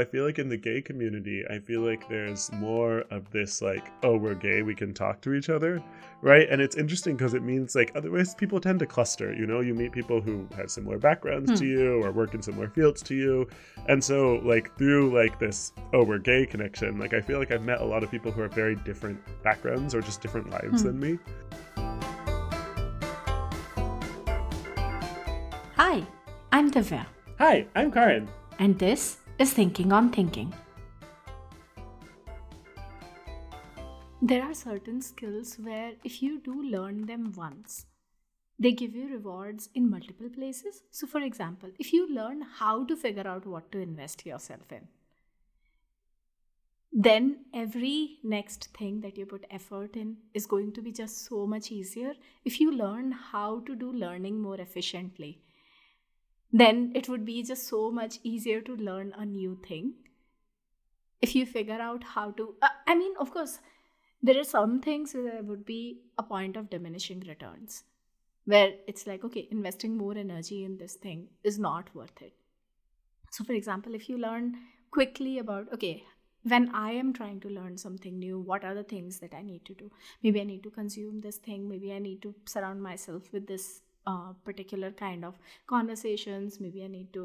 I feel like in the gay community, I feel like there's more of this like, oh, we're gay, we can talk to each other, right? And it's interesting because it means like otherwise people tend to cluster, you know, you meet people who have similar backgrounds Hmm. to you or work in similar fields to you. And so like through like this, oh, we're gay connection, like I feel like I've met a lot of people who have very different backgrounds or just different lives Hmm. than me. Hi, I'm Divya, Hi, I'm Karan. and this is Thinking on Thinking. There are certain skills where, if you do learn them once, they give you rewards in multiple places. So, for example, if you learn how to figure out what to invest yourself in, then every next thing that you put effort in is going to be just so much easier. If you learn how to do learning more efficiently, then it would be just so much easier to learn a new thing. If you figure out how to uh, i mean of course there are some things where there would be a point of diminishing returns where it's like okay investing more energy in this thing is not worth it. So for example if you learn quickly about okay when i am trying to learn something new what are the things that i need to do? Maybe i need to consume this thing. Maybe i need to surround myself with this uh, particular kind of conversations. Maybe i need to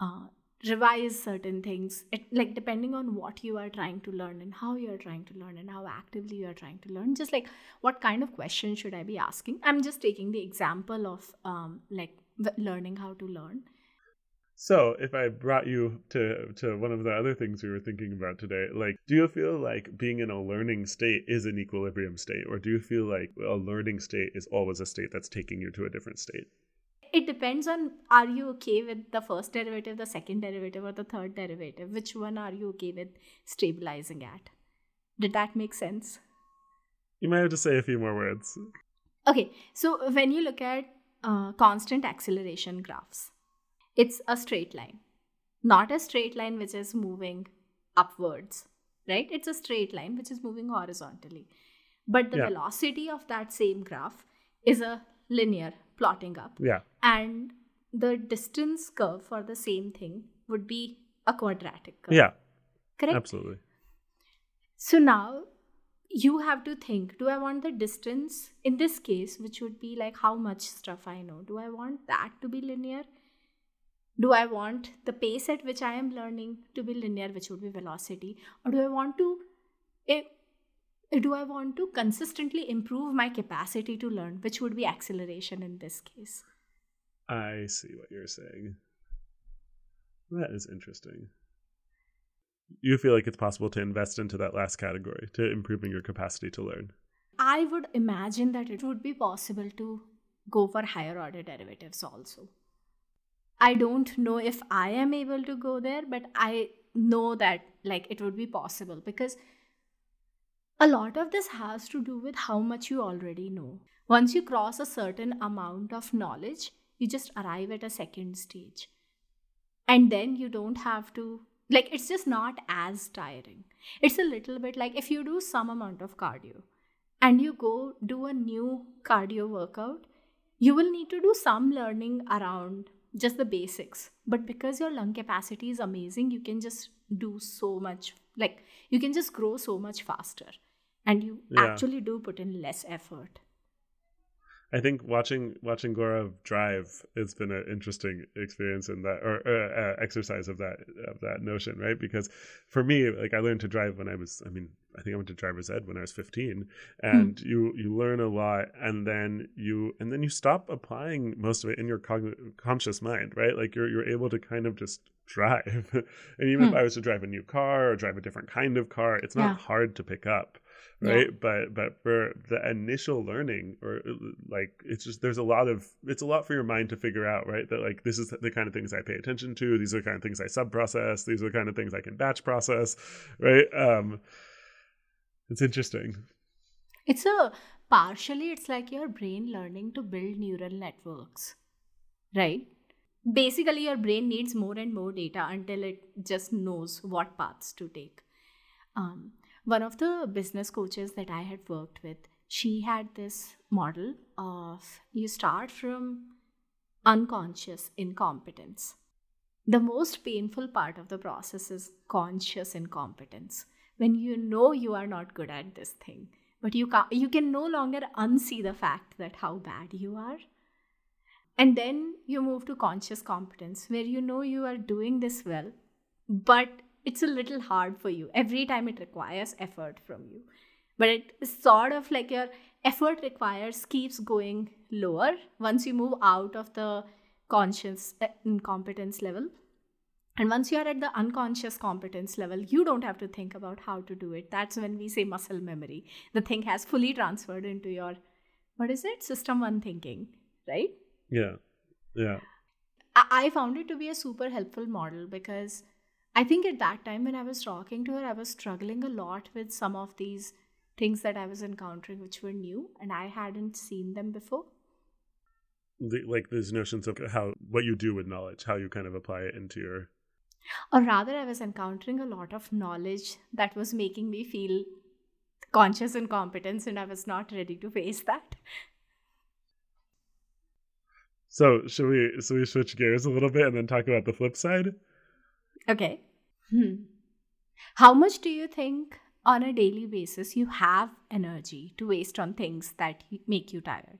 uh, revise certain things. It, like depending on what you are trying to learn and how you are trying to learn and how actively you are trying to learn. Just like what kind of question should i be asking? I'm just taking the example of um, like learning how to learn So, if I brought you to to one of the other things we were thinking about today, like, do you feel like being in a learning state is an equilibrium state, or do you feel like a learning state is always a state that's taking you to a different state? it depends on are you okay with the first derivative the second derivative or the third derivative which one are you okay with stabilizing at did that make sense You might have to say a few more words. okay so when you look at uh, constant acceleration graphs it's a straight line not a straight line which is moving upwards right it's a straight line which is moving horizontally but the Yeah. velocity of that same graph is a linear plotting up Yeah. and the distance curve for the same thing would be a quadratic curve. Yeah. correct. Absolutely. So now you have to think do I want the distance in this case, which would be like how much stuff I know? Do I want that to be linear? Do I want the pace at which I am learning to be linear, which would be velocity? Or do I want to eh, do I want to consistently improve my capacity to learn, which would be acceleration in this case? I see what you're saying. That is interesting. You feel like it's possible to invest into that last category, to improving your capacity to learn. I would imagine that it would be possible to go for higher order derivatives also. I don't know if I am able to go there, but I know that like it would be possible because a lot of this has to do with how much you already know. Once you cross a certain amount of knowledge, you just arrive at a second stage. And then you don't have to like it's just not as tiring. It's a little bit like if you do some amount of cardio and you go do a new cardio workout, you will need to do some learning around just the basics. But because your lung capacity is amazing, you can just do so much, like, you can just grow so much faster. And you Yeah. actually do put in less effort. I think watching watching Gaurav drive has been an interesting experience in that, or uh, uh, exercise of that of that notion, right? Because for me, like I learned to drive when I was, I mean, I think I went to driver's ed when I was fifteen, and you you learn a lot, and then you and then you stop applying most of it in your cogn- conscious mind, right? Like you're you're able to kind of just drive, and even if Hmm. I was to drive a new car or drive a different kind of car, it's not Yeah. hard to pick up Yeah. right but but for the initial learning or like it's just there's a lot of it's a lot for your mind to figure out right that like this is the kind of things i pay attention to these are the kind of things i sub process these are the kind of things i can batch process right um it's interesting It's a partially, it's like your brain learning to build neural networks, right? Basically, your brain needs more and more data until it just knows what paths to take. Um, one of the business coaches that I had worked with, she had this model of you start from unconscious incompetence. The most painful part of the process is conscious incompetence. When you know you are not good at this thing but you can you can no longer unsee the fact that how bad you are. And then you move to conscious competence where you know you are doing this well but it's a little hard for you every time it requires effort from you but it's sort of like your effort requires keeps going lower once you move out of the conscious uh, incompetence level and once you are at the unconscious competence level, you don't have to think about how to do it. That's when we say muscle memory. The thing has fully transferred into your, what is it? System one thinking, right? Yeah. Yeah. I found it to be a super helpful model because I think at that time when I was talking to her, I was struggling a lot with some of these things that I was encountering, which were new and I hadn't seen them before. The, like these notions of how what you do with knowledge, how you kind of apply it into your or rather i was encountering a lot of knowledge that was making me feel conscious incompetence and i was not ready to face that so should we so we switch gears a little bit and then talk about the flip side okay. Hmm. how much do you think on a daily basis you have energy to waste on things that make you tired?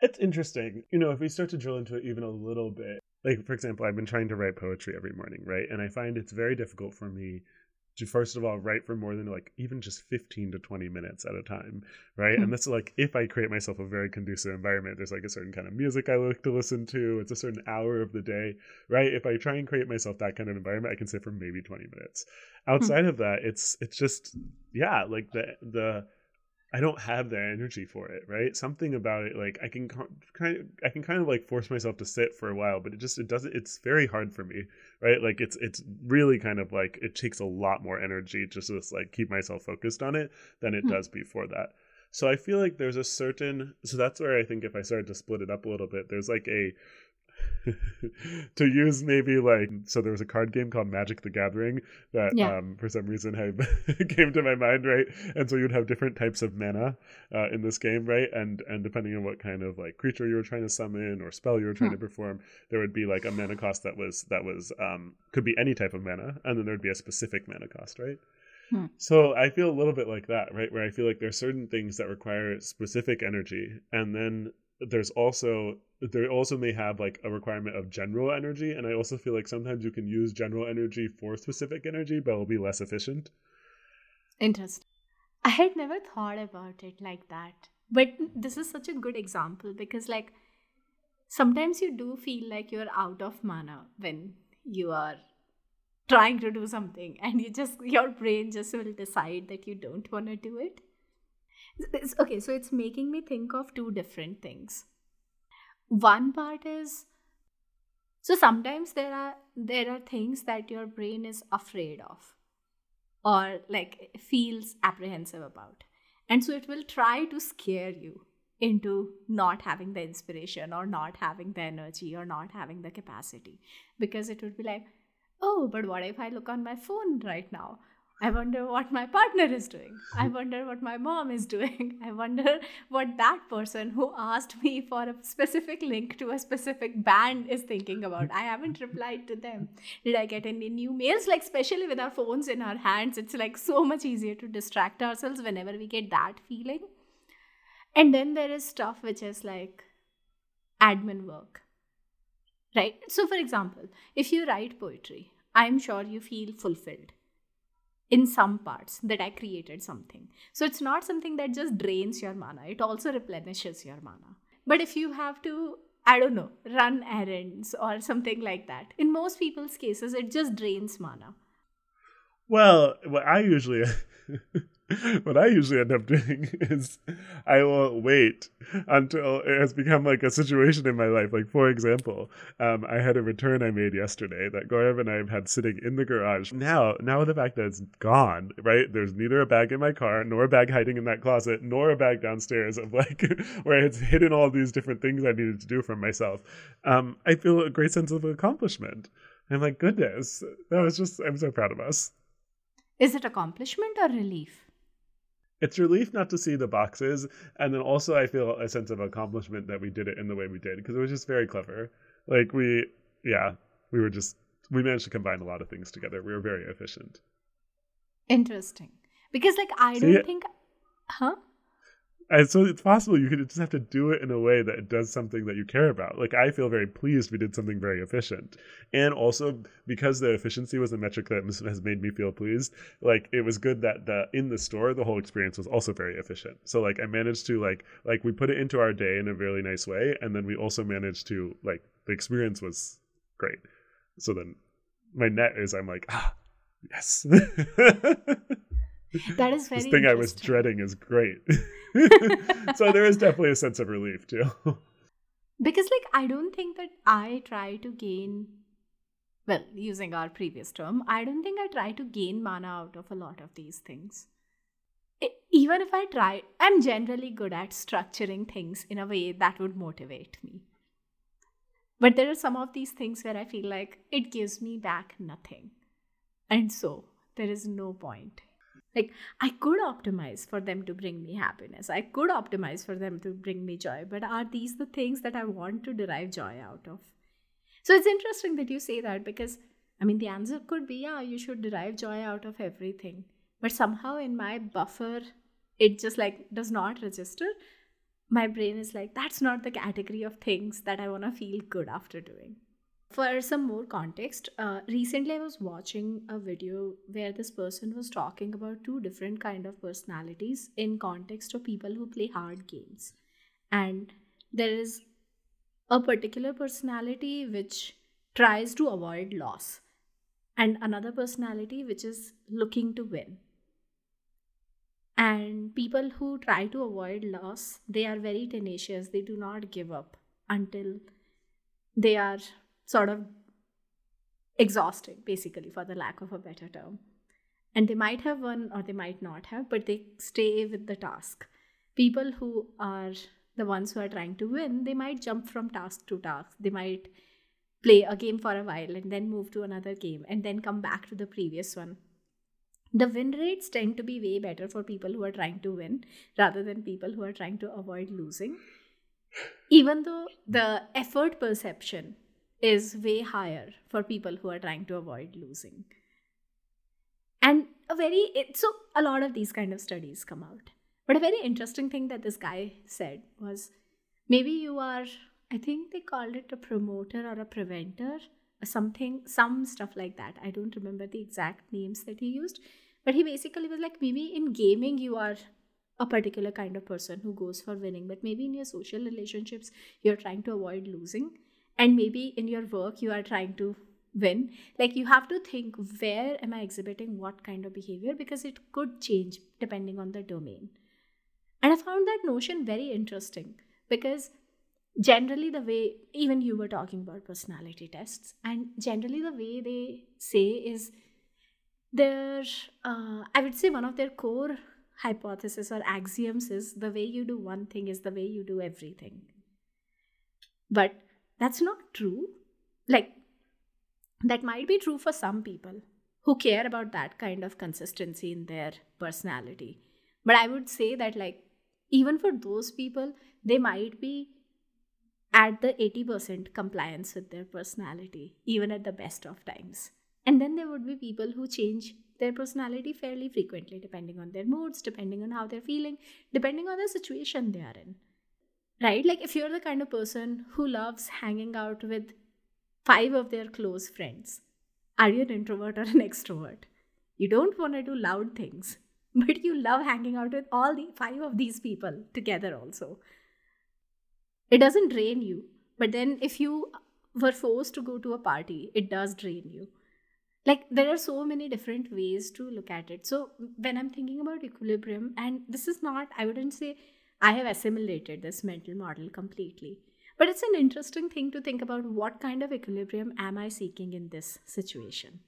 It's interesting. You know if we start to drill into it even a little bit like for example i've been trying to write poetry every morning right? And i find it's very difficult for me to first of all write for more than like even just 15 to 20 minutes at a time right mm-hmm. and that's like if i create myself a very conducive environment there's like a certain kind of music i like to listen to it's a certain hour of the day right if i try and create myself that kind of environment i can sit for maybe 20 minutes hmm. outside of that it's it's just yeah like the the I don't have the energy for it, right? Something about it, like I can kind of, I can kind of like force myself to sit for a while, but it just it doesn't. It's very hard for me, right? Like it's it's really kind of like it takes a lot more energy just to like keep myself focused on it than it hmm. does before that. So I feel like there's a certain. So that's where I think if I started to split it up a little bit, there's like a to use maybe like so there was a card game called Magic the Gathering that yeah. um, for some reason had came to my mind right and so you'd have different types of mana uh, in this game right and and depending on what kind of like creature you were trying to summon or spell you were trying hmm. to perform there would be like a mana cost that was that was um could be any type of mana and then there'd be a specific mana cost right Hmm. So I feel a little bit like that, right? Where I feel like there's certain things that require specific energy, and then there's also there also may have like a requirement of general energy and i also feel like sometimes you can use general energy for specific energy but it'll be less efficient. Interesting. I had never thought about it like that but this is such a good example because like sometimes you do feel like you're out of mana when you are trying to do something and you just your brain just will decide that you don't want to do it. It's, okay so it's making me think of two different things one part is so sometimes there are there are things that your brain is afraid of or like feels apprehensive about. And so it will try to scare you into not having the inspiration or not having the energy or not having the capacity. Because it would be like oh but what if i look on my phone right now I wonder what my partner is doing. I hmm. wonder what my mom is doing. I wonder what that person who asked me for a specific link to a specific band is thinking about. I haven't replied to them. Did I get any new mails? Like, especially with our phones in our hands, it's like so much easier to distract ourselves whenever we get that feeling. And then there is stuff which is like admin work, right? So, for example, if you write poetry, I'm sure you feel fulfilled in some parts that I created something. So it's not something that just drains your mana, it also replenishes your mana. But if you have to, I don't know, run errands or something like that, in most people's cases, it just drains mana. Well, what I usually what I usually end up doing is I will wait until it has become like a situation in my life. Like for example, um, I had a return I made yesterday that Gaurav and I have had sitting in the garage. Now, now the fact that it's gone, right? There's neither a bag in my car, nor a bag hiding in that closet, nor a bag downstairs of like where it's hidden all these different things I needed to do for myself. Um, I feel a great sense of accomplishment. I'm like, goodness, that was just. I'm so proud of us. Is it accomplishment or relief? It's relief not to see the boxes, and then also I feel a sense of accomplishment that we did it in the way we did because it was just very clever. Like we, yeah, we were just we managed to combine a lot of things together. We were very efficient. Interesting. Because like I don't think huh? And so it's possible you could just have to do it in a way that it does something that you care about. Like I feel very pleased we did something very efficient, and also because the efficiency was a metric that has made me feel pleased. Like it was good that the in the store the whole experience was also very efficient. So like I managed to like like we put it into our day in a really nice way, and then we also managed to like the experience was great. So then my net is I'm like ah yes. that is very this thing I was dreading is great. so there is definitely a sense of relief too. Because like I don't think that I try to gain well, using our previous term, I don't think I try to gain mana out of a lot of these things. It, even if I try, I'm generally good at structuring things in a way that would motivate me. But there are some of these things where I feel like it gives me back nothing. And so there is no point. Like, I could optimize for them to bring me happiness. I could optimize for them to bring me joy. But are these the things that I want to derive joy out of? So it's interesting that you say that because, I mean, the answer could be yeah, you should derive joy out of everything. But somehow in my buffer, it just like does not register. My brain is like, that's not the category of things that I want to feel good after doing. For some more context, uh, recently I was watching a video where this person was talking about two different kind of personalities in context of people who play hard games. And there is a particular personality which tries to avoid loss and another personality which is looking to win and people who try to avoid loss they are very tenacious they do not give up until they are sort of exhausting, basically, for the lack of a better term. And they might have won or they might not have, but they stay with the task. People who are the ones who are trying to win, they might jump from task to task. They might play a game for a while and then move to another game and then come back to the previous one. The win rates tend to be way better for people who are trying to win rather than people who are trying to avoid losing. Even though the effort perception is way higher for people who are trying to avoid losing. And a very, it, so a lot of these kind of studies come out. But a very interesting thing that this guy said was maybe you are, I think they called it a promoter or a preventer, something, some stuff like that. I don't remember the exact names that he used. But he basically was like, maybe in gaming, you are a particular kind of person who goes for winning, but maybe in your social relationships, you're trying to avoid losing and maybe in your work you are trying to win. Like you have to think where am i exhibiting what kind of behavior? Because it could change depending on the domain. And i found that notion very interesting because generally the way even you were talking about personality tests and generally the way they say is their uh, i would say one of their core hypothesis or axioms is the way you do one thing is the way you do everything. But that's not true. Like, that might be true for some people who care about that kind of consistency in their personality. But I would say that, like, even for those people, they might be at the 80% compliance with their personality, even at the best of times. And then there would be people who change their personality fairly frequently, depending on their moods, depending on how they're feeling, depending on the situation they are in right? Like if you're the kind of person who loves hanging out with five of their close friends, are you an introvert or an extrovert? You don't want to do loud things, but you love hanging out with all the five of these people together also. It doesn't drain you, but then if you were forced to go to a party, it does drain you. Like there are so many different ways to look at it. So when I'm thinking about equilibrium, and this is not, I wouldn't say I have assimilated this mental model completely. But it's an interesting thing to think about what kind of equilibrium am I seeking in this situation?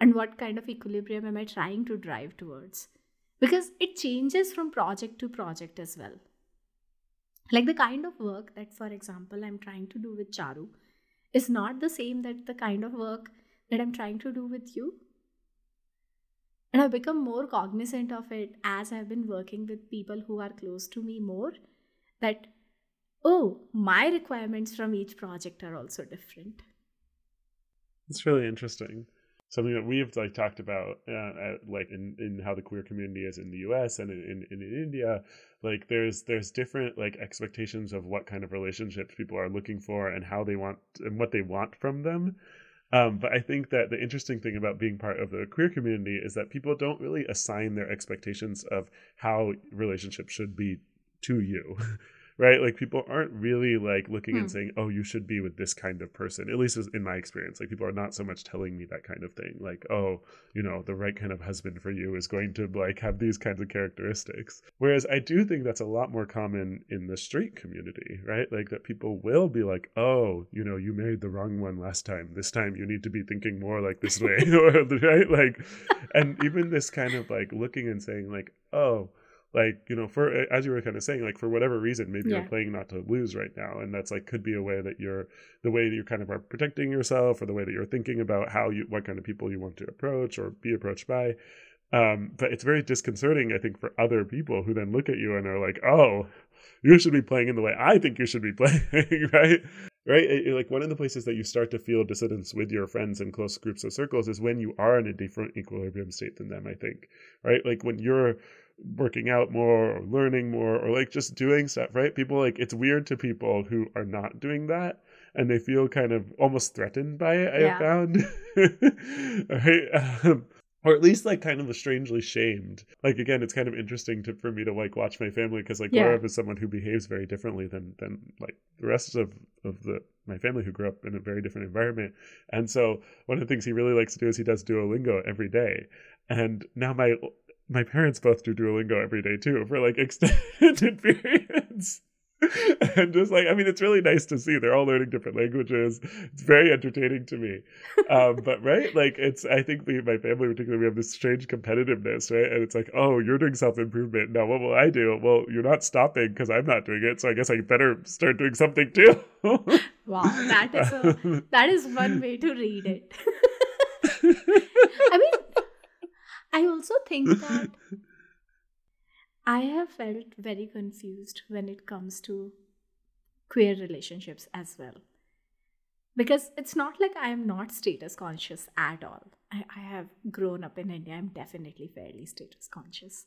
And what kind of equilibrium am I trying to drive towards? Because it changes from project to project as well. Like the kind of work that, for example, I'm trying to do with Charu is not the same that the kind of work that I'm trying to do with you and I've become more cognizant of it as I've been working with people who are close to me more. That, oh, my requirements from each project are also different. It's really interesting. Something that we've like talked about, uh, like in, in how the queer community is in the U.S. and in, in, in India. Like there's there's different like expectations of what kind of relationships people are looking for and how they want and what they want from them. Um, but I think that the interesting thing about being part of the queer community is that people don't really assign their expectations of how relationships should be to you. right? Like people aren't really like looking hmm. and saying, "Oh, you should be with this kind of person." At least in my experience, like people are not so much telling me that kind of thing. Like, "Oh, you know, the right kind of husband for you is going to like have these kinds of characteristics." Whereas I do think that's a lot more common in the straight community, right? Like that people will be like, "Oh, you know, you married the wrong one last time. This time you need to be thinking more like this way." right? Like and even this kind of like looking and saying like, "Oh, like you know for as you were kind of saying like for whatever reason maybe yeah. you're playing not to lose right now and that's like could be a way that you're the way that you're kind of are protecting yourself or the way that you're thinking about how you what kind of people you want to approach or be approached by. Um, but it's very disconcerting i think for other people who then look at you and are like oh you should be playing in the way i think you should be playing right? Right? It, it, like one of the places that you start to feel dissidence with your friends and close groups of circles is when you are in a different equilibrium state than them i think right? Like when you're working out more or learning more or like just doing stuff, right? People like it's weird to people who are not doing that and they feel kind of almost threatened by it, I yeah. found. right? Um, or at least like kind of strangely shamed. Like again, it's kind of interesting to for me to like watch my family because like yeah. Gaurav is someone who behaves very differently than than like the rest of of the my family who grew up in a very different environment. And so one of the things he really likes to do is he does Duolingo every day. And now my my parents both do Duolingo every day too for like extended periods. and just like I mean, it's really nice to see they're all learning different languages. It's very entertaining to me. Um, but right, like it's I think we, my family particularly, we have this strange competitiveness, right? And it's like, oh, you're doing self improvement now. What will I do? Well, you're not stopping because I'm not doing it, so I guess I better start doing something too. wow, that is a, that is one way to read it. I mean, I also think that I have felt very confused when it comes to queer relationships as well. Because it's not like I am not status conscious at all. I, I have grown up in India, I'm definitely fairly status conscious.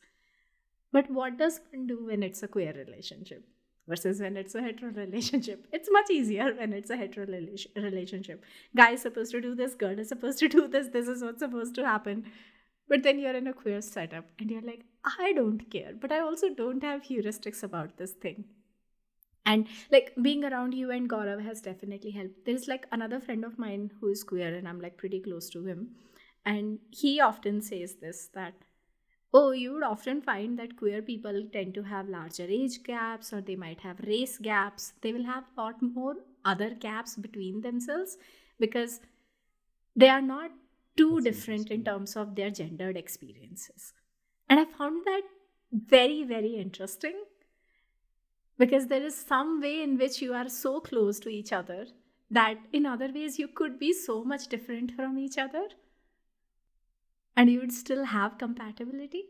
But what does one do when it's a queer relationship versus when it's a hetero relationship? It's much easier when it's a hetero relationship. Guy is supposed to do this, girl is supposed to do this, this is what's supposed to happen. But then you're in a queer setup and you're like, I don't care, but I also don't have heuristics about this thing. And like being around you and Gaurav has definitely helped. There's like another friend of mine who is queer and I'm like pretty close to him. And he often says this that, oh, you would often find that queer people tend to have larger age gaps or they might have race gaps. They will have a lot more other gaps between themselves because they are not too different in terms of their gendered experiences. And I found that very, very interesting because there is some way in which you are so close to each other that in other ways you could be so much different from each other and you would still have compatibility.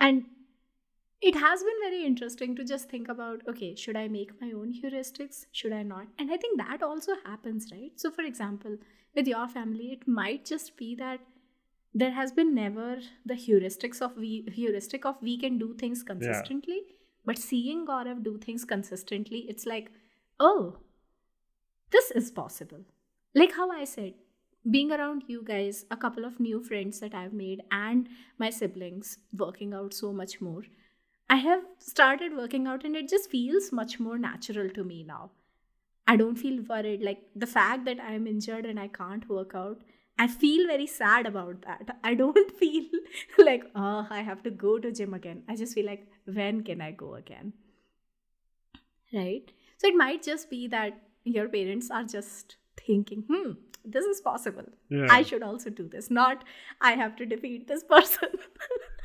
And it has been very interesting to just think about okay, should I make my own heuristics? Should I not? And I think that also happens, right? So, for example, with your family, it might just be that there has been never the heuristics of we heuristic of we can do things consistently. Yeah. But seeing Gaurav do things consistently, it's like, oh, this is possible. Like how I said, being around you guys, a couple of new friends that I've made, and my siblings working out so much more. I have started working out and it just feels much more natural to me now. I don't feel worried. Like the fact that I'm injured and I can't work out, I feel very sad about that. I don't feel like, oh, I have to go to gym again. I just feel like, when can I go again? Right? So it might just be that your parents are just thinking, hmm, this is possible. Yeah. I should also do this. Not, I have to defeat this person.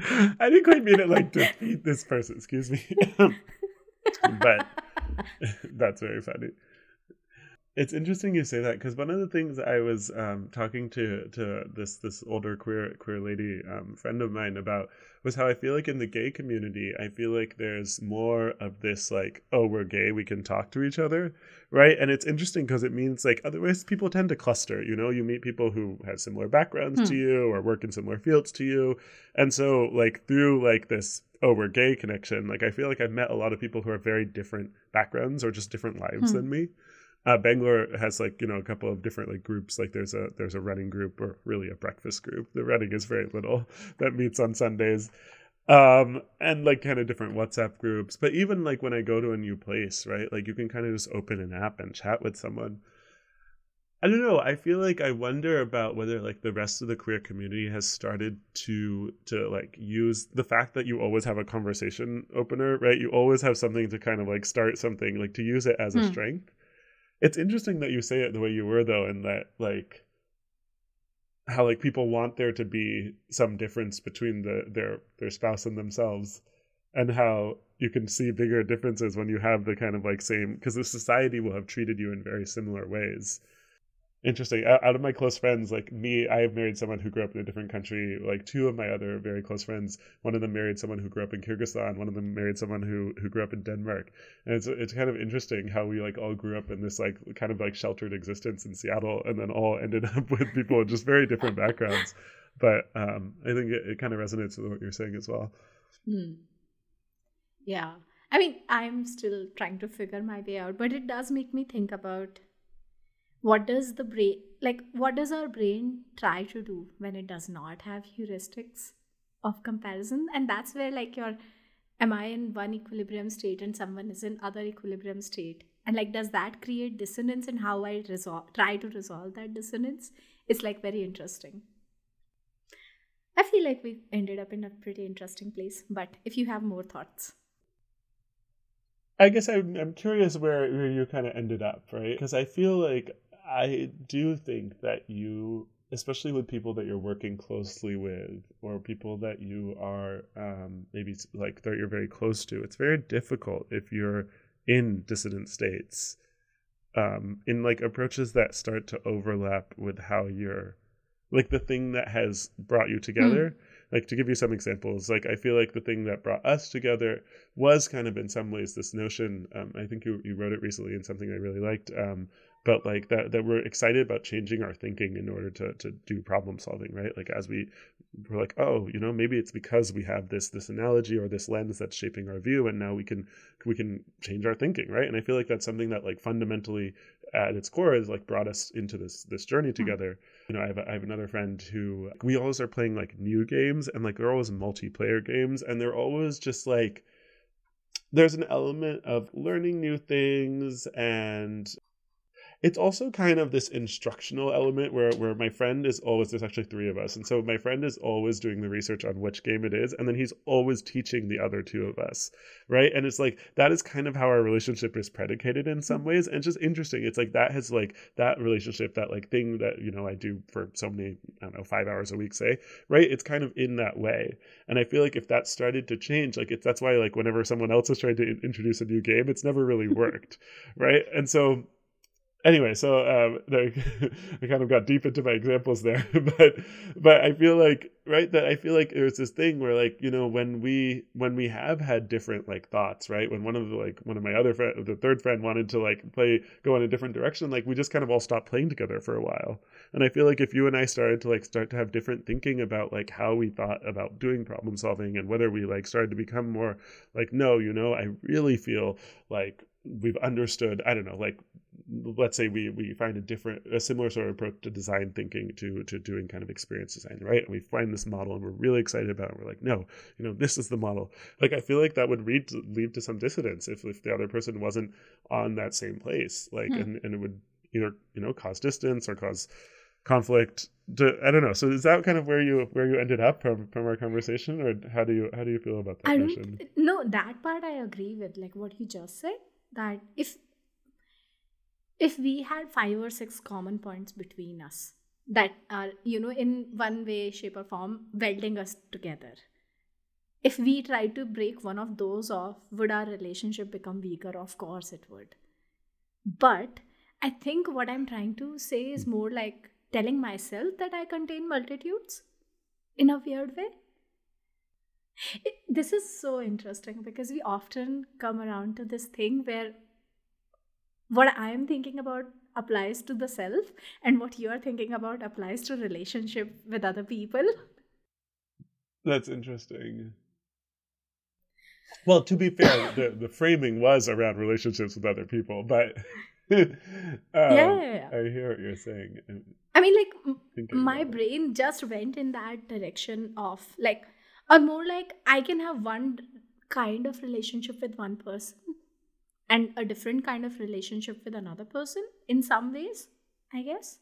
I didn't quite mean it like to defeat this person, excuse me. but that's very funny. It's interesting you say that because one of the things I was um, talking to to this this older queer queer lady um, friend of mine about was how I feel like in the gay community I feel like there's more of this like oh we're gay we can talk to each other right and it's interesting because it means like otherwise people tend to cluster you know you meet people who have similar backgrounds hmm. to you or work in similar fields to you and so like through like this oh we're gay connection like I feel like I've met a lot of people who are very different backgrounds or just different lives hmm. than me uh, Bangalore has like you know a couple of different like groups. Like there's a there's a running group or really a breakfast group. The running is very little that meets on Sundays, um, and like kind of different WhatsApp groups. But even like when I go to a new place, right? Like you can kind of just open an app and chat with someone. I don't know. I feel like I wonder about whether like the rest of the queer community has started to to like use the fact that you always have a conversation opener, right? You always have something to kind of like start something, like to use it as a hmm. strength it's interesting that you say it the way you were though, and that like how like people want there to be some difference between the their their spouse and themselves, and how you can see bigger differences when you have the kind of like same because the society will have treated you in very similar ways interesting. Out of my close friends like me i have married someone who grew up in a different country. Like two of my other very close friends one of them married someone who grew up in kyrgyzstan one of them married someone who who grew up in denmark. And it's it's kind of interesting how we like all grew up in this like kind of like sheltered existence in seattle and then all ended up with people with just very different backgrounds. But um i think it, it kind of resonates with what you're saying as well. Hmm. yeah. I mean i'm still trying to figure my way out but it does make me think about what does the brain like what does our brain try to do when it does not have heuristics of comparison? And that's where like your am i in one equilibrium state and someone is in other equilibrium state? And like does that create dissonance in how i resolve try to resolve that dissonance? It's like very interesting. I feel like we ended up in a pretty interesting place but if you have more thoughts. I guess I'm, I'm curious where, where you kind of ended up, right? Because I feel like I do think that you, especially with people that you're working closely with, or people that you are um, maybe like that you're very close to, it's very difficult if you're in dissident states, um, in like approaches that start to overlap with how you're, like the thing that has brought you together. Mm like to give you some examples like i feel like the thing that brought us together was kind of in some ways this notion um, i think you, you wrote it recently in something i really liked um, but like that that we're excited about changing our thinking in order to to do problem solving right? Like as we we're like oh you know maybe it's because we have this this analogy or this lens that's shaping our view and now we can we can change our thinking right? And i feel like that's something that like fundamentally at its core has like brought us into this this journey hmm. together. You know i have, a, I have another friend who we always are playing like new games and like they're always multiplayer games and they're always just like there's an element of learning new things and it's also kind of this instructional element where where my friend is always there's actually three of us. And so my friend is always doing the research on which game it is and then he's always teaching the other two of us right? And it's like that is kind of how our relationship is predicated in some mm-hmm. ways and it's just interesting. It's like that has like that relationship that like thing that you know i do for so many i don't know five hours a week say right? It's kind of in that way. And i feel like if that started to change like it's that's why like whenever someone else is trying to introduce a new game it's never really worked right? And so anyway, so um, I kind of got deep into my examples there, but but I feel like right that I feel like there's this thing where like you know when we when we have had different like thoughts, right? When one of the like one of my other friend, the third friend wanted to like play go in a different direction, like we just kind of all stopped playing together for a while. And I feel like if you and I started to like start to have different thinking about like how we thought about doing problem solving and whether we like started to become more like no, you know, I really feel like we've understood i don't know like let's say we we find a different a similar sort of approach to design thinking to to doing kind of experience design right? And we find this model and we're really excited about it. We're like no you know this is the model. Like i feel like that would lead to, lead to some dissonance if, if the other person wasn't on that same place. Like hmm. and, and it would either you know cause distance or cause conflict. To, i don't know. So is that kind of where you where you ended up from from our conversation or how do you how do you feel about that I no that part i agree with like what you just said that if if we had five or six common points between us that are you know in one way shape or form welding us together if we try to break one of those off would our relationship become weaker of course it would but I think what I'm trying to say is more like telling myself that I contain multitudes in a weird way. It, this is so interesting because we often come around to this thing where what I am thinking about applies to the self and what you are thinking about applies to relationship with other people. That's interesting. Well, to be fair, the, the framing was around relationships with other people, but um, yeah, I hear what you're saying. I mean, like, my brain it. just went in that direction of like, or more like, I can have one kind of relationship with one person and a different kind of relationship with another person in some ways, I guess.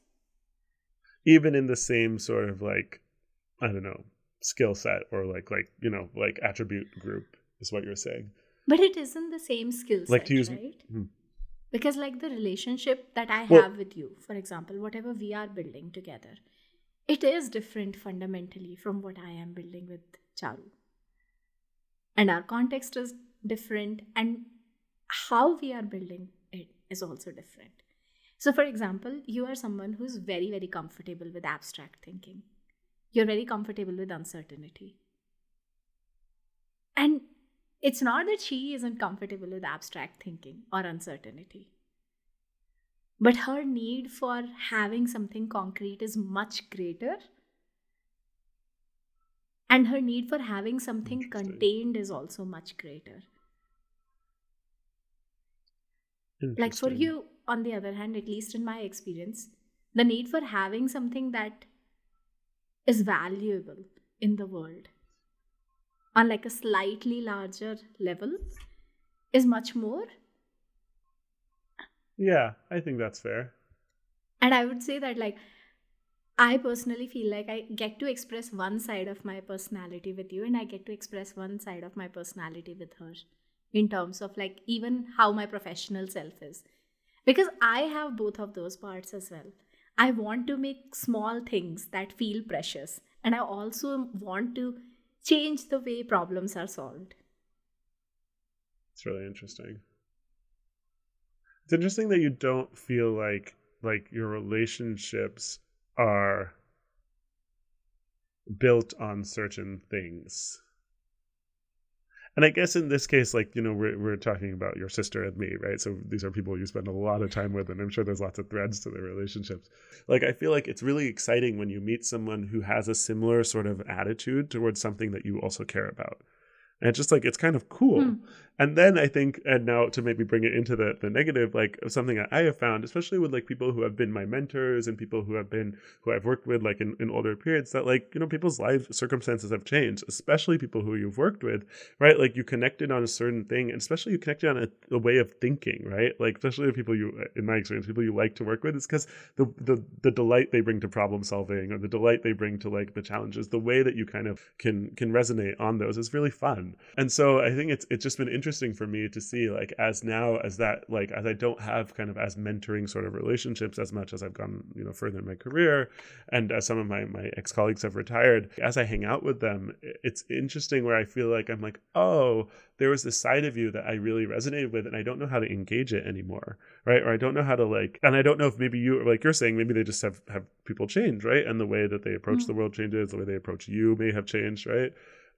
Even in the same sort of like, I don't know, skill set or like, like, you know, like attribute group is what you're saying. But it isn't the same skill set, like to use, right? Hmm because like the relationship that i well, have with you for example whatever we are building together it is different fundamentally from what i am building with charu and our context is different and how we are building it is also different so for example you are someone who's very very comfortable with abstract thinking you're very comfortable with uncertainty and it's not that she isn't comfortable with abstract thinking or uncertainty. But her need for having something concrete is much greater. And her need for having something contained is also much greater. Like for you, on the other hand, at least in my experience, the need for having something that is valuable in the world on like a slightly larger level is much more. Yeah i think that's fair. And i would say that like i personally feel like i get to express one side of my personality with you and i get to express one side of my personality with her in terms of like even how my professional self is because i have both of those parts as well i want to make small things that feel precious and i also want to change the way problems are solved. It's really interesting. It's interesting that you don't feel like like your relationships are built on certain things and I guess in this case, like you know, we're we're talking about your sister and me, right? So these are people you spend a lot of time with, and I'm sure there's lots of threads to their relationships. Like I feel like it's really exciting when you meet someone who has a similar sort of attitude towards something that you also care about and it's just like it's kind of cool. Hmm. and then i think and now to maybe bring it into the the negative like something that i have found especially with like people who have been my mentors and people who have been who i've worked with like in, in older periods that like you know people's life circumstances have changed especially people who you've worked with right? Like you connected on a certain thing and especially you connected on a, a way of thinking right? Like especially the people you in my experience people you like to work with is because the, the the delight they bring to problem solving or the delight they bring to like the challenges the way that you kind of can can resonate on those is really fun and so i think it's it's just been interesting for me to see like as now as that like as i don't have kind of as mentoring sort of relationships as much as i've gone you know further in my career and as some of my my ex-colleagues have retired as i hang out with them it's interesting where i feel like i'm like oh there was this side of you that i really resonated with and i don't know how to engage it anymore right? Or i don't know how to like and i don't know if maybe you like you're saying maybe they just have have people change right? And the way that they approach mm-hmm. the world changes the way they approach you may have changed right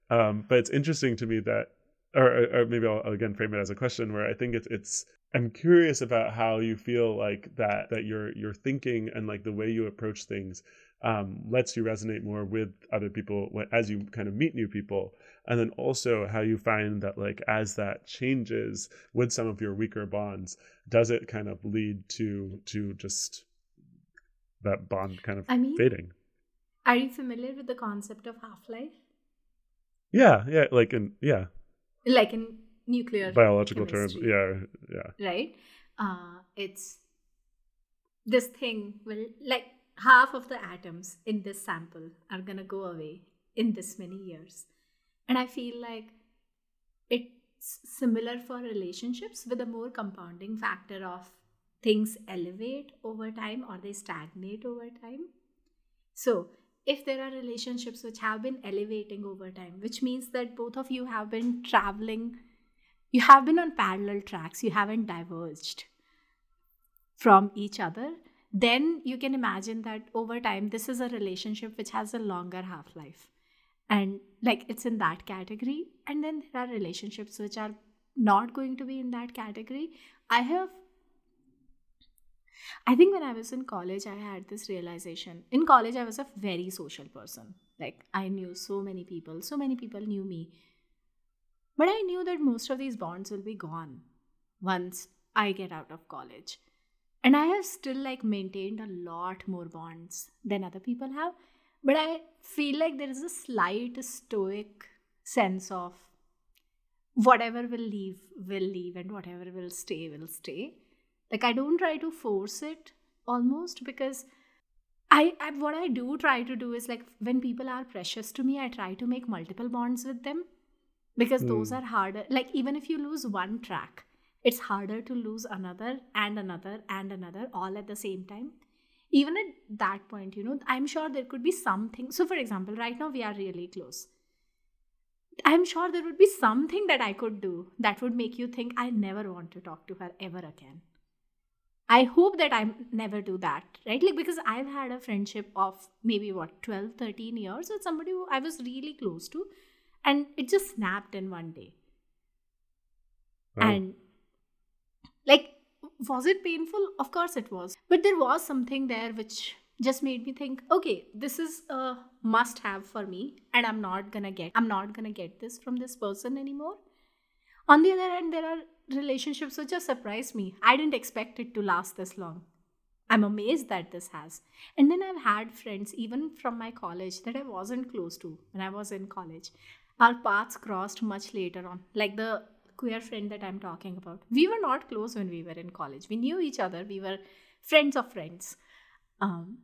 um, but it's interesting to me that, or, or maybe I'll, again frame it as a question where I think it's it's I'm curious about how you feel like that that your your thinking and like the way you approach things um, lets you resonate more with other people as you kind of meet new people, and then also how you find that like as that changes with some of your weaker bonds, does it kind of lead to to just that bond kind of I mean, fading? Are you familiar with the concept of half life? Yeah, yeah, like in yeah. Like in nuclear biological chemistry, terms. Yeah, yeah. Right? Uh it's this thing will like half of the atoms in this sample are going to go away in this many years. And I feel like it's similar for relationships with a more compounding factor of things elevate over time or they stagnate over time. So, if there are relationships which have been elevating over time, which means that both of you have been traveling, you have been on parallel tracks, you haven't diverged. from each other then you can imagine that over time this is a relationship which has a longer half life and like it's in that category and then there are relationships which are not going to be in that category i have i think when i was in college i had this realization. In college i was a very social person. Like i knew so many people. So many people knew me. But i knew that most of these bonds will be gone once i get out of college. And i have still like maintained a lot more bonds than other people have. But i feel like there is a slight stoic sense of whatever will leave will leave and whatever will stay will stay like i don't try to force it almost because I, I what i do try to do is like when people are precious to me i try to make multiple bonds with them because mm. those are harder. Like even if you lose one track it's harder to lose another and another and another all at the same time. Even at that point you know i'm sure there could be something so for example right now we are really close. I'm sure there would be something that i could do that would make you think i never want to talk to her ever again i hope that i never do that right? Like because i've had a friendship of maybe what 12 13 years with somebody who i was really close to and it just snapped in one day. And like was it painful? Of course it was. But there was something there which just made me think okay this is a must have for me and i'm not gonna get i'm not gonna get this from this person anymore. On the other hand there are relationships which just surprised me. I didn't expect it to last this long. I'm amazed that this has. And then i've had friends even from my college that i wasn't close to when i was in college. Our paths crossed much later on. Like the queer friend that i'm talking about. We were not close when we were in college. We knew each other. We were friends of friends. Um,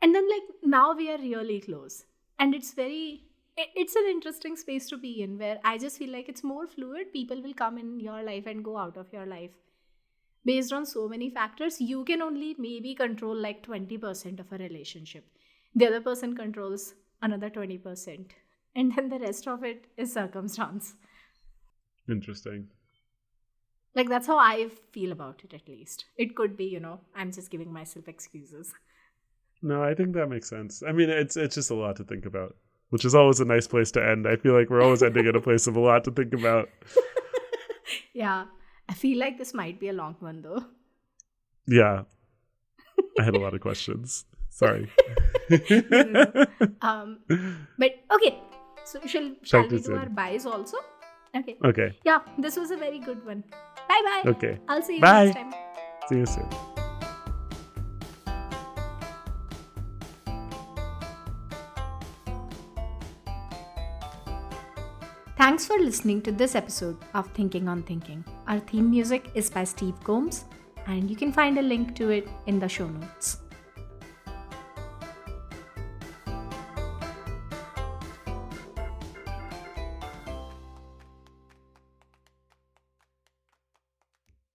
and then like now we are really close. And it's very it's an interesting space to be in where i just feel like it's more fluid. People will come in your life and go out of your life based on so many factors. You can only maybe control like 20% of a relationship. The other person controls another 20% and then the rest of it is circumstance. Interesting. Like that's how i feel about it at least. It could be you know i'm just giving myself excuses. No i think that makes sense. I mean it's it's just a lot to think about which is always a nice place to end i feel like we're always ending at a place of a lot to think about yeah i feel like this might be a long one though yeah i had a lot of questions sorry um but okay so shall, shall we do our byes also Okay. Okay. Yeah, this was a very good one. Bye bye. Okay. I'll see you bye. next time. See you soon. Thanks for listening to this episode of Thinking on Thinking. Our theme music is by Steve Combs, and you can find a link to it in the show notes.